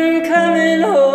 I'm coming home.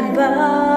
I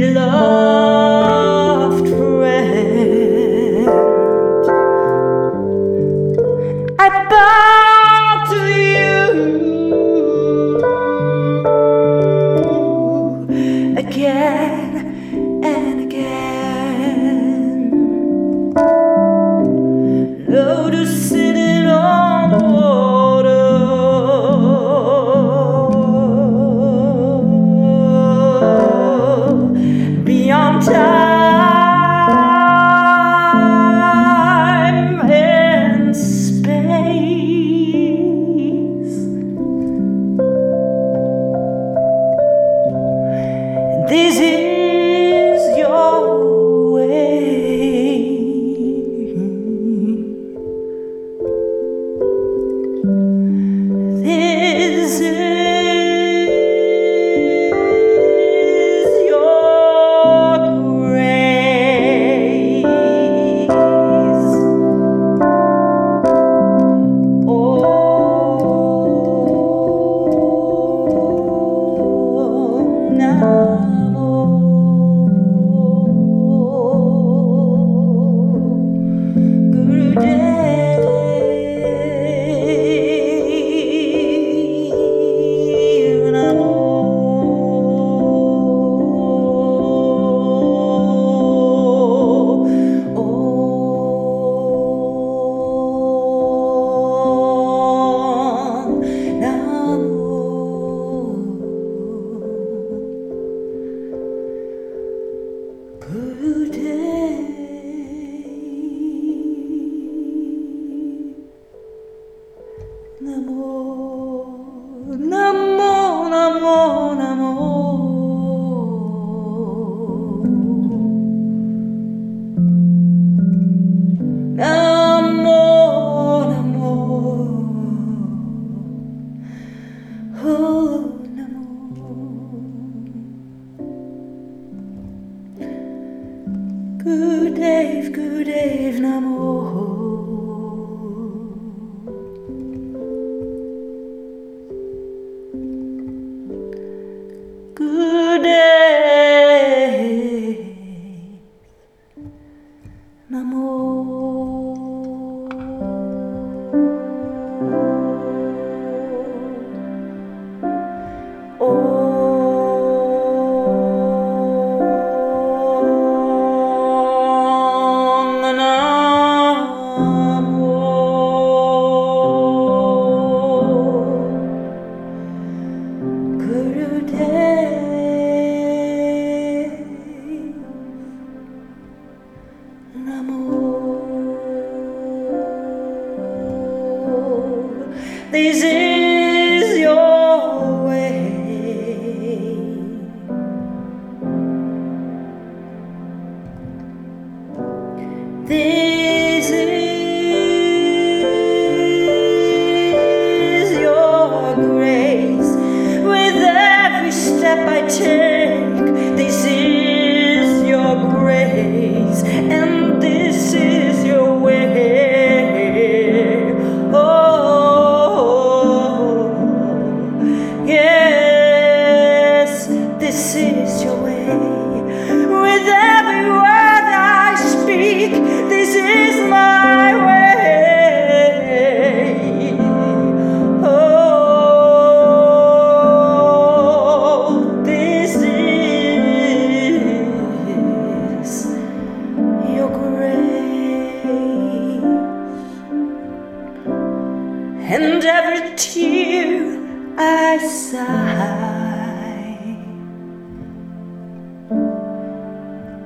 beloved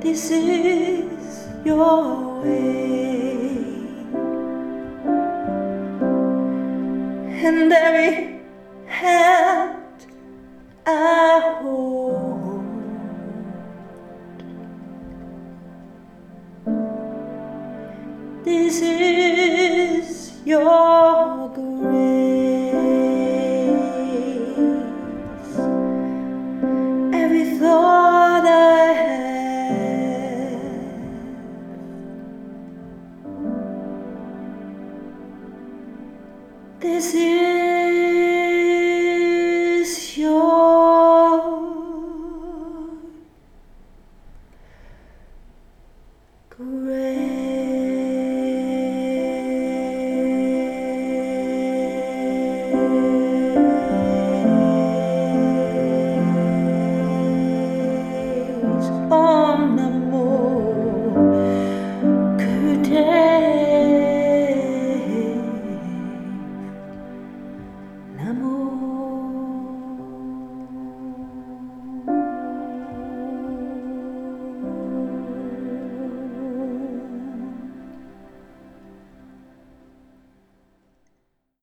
this is your way. This is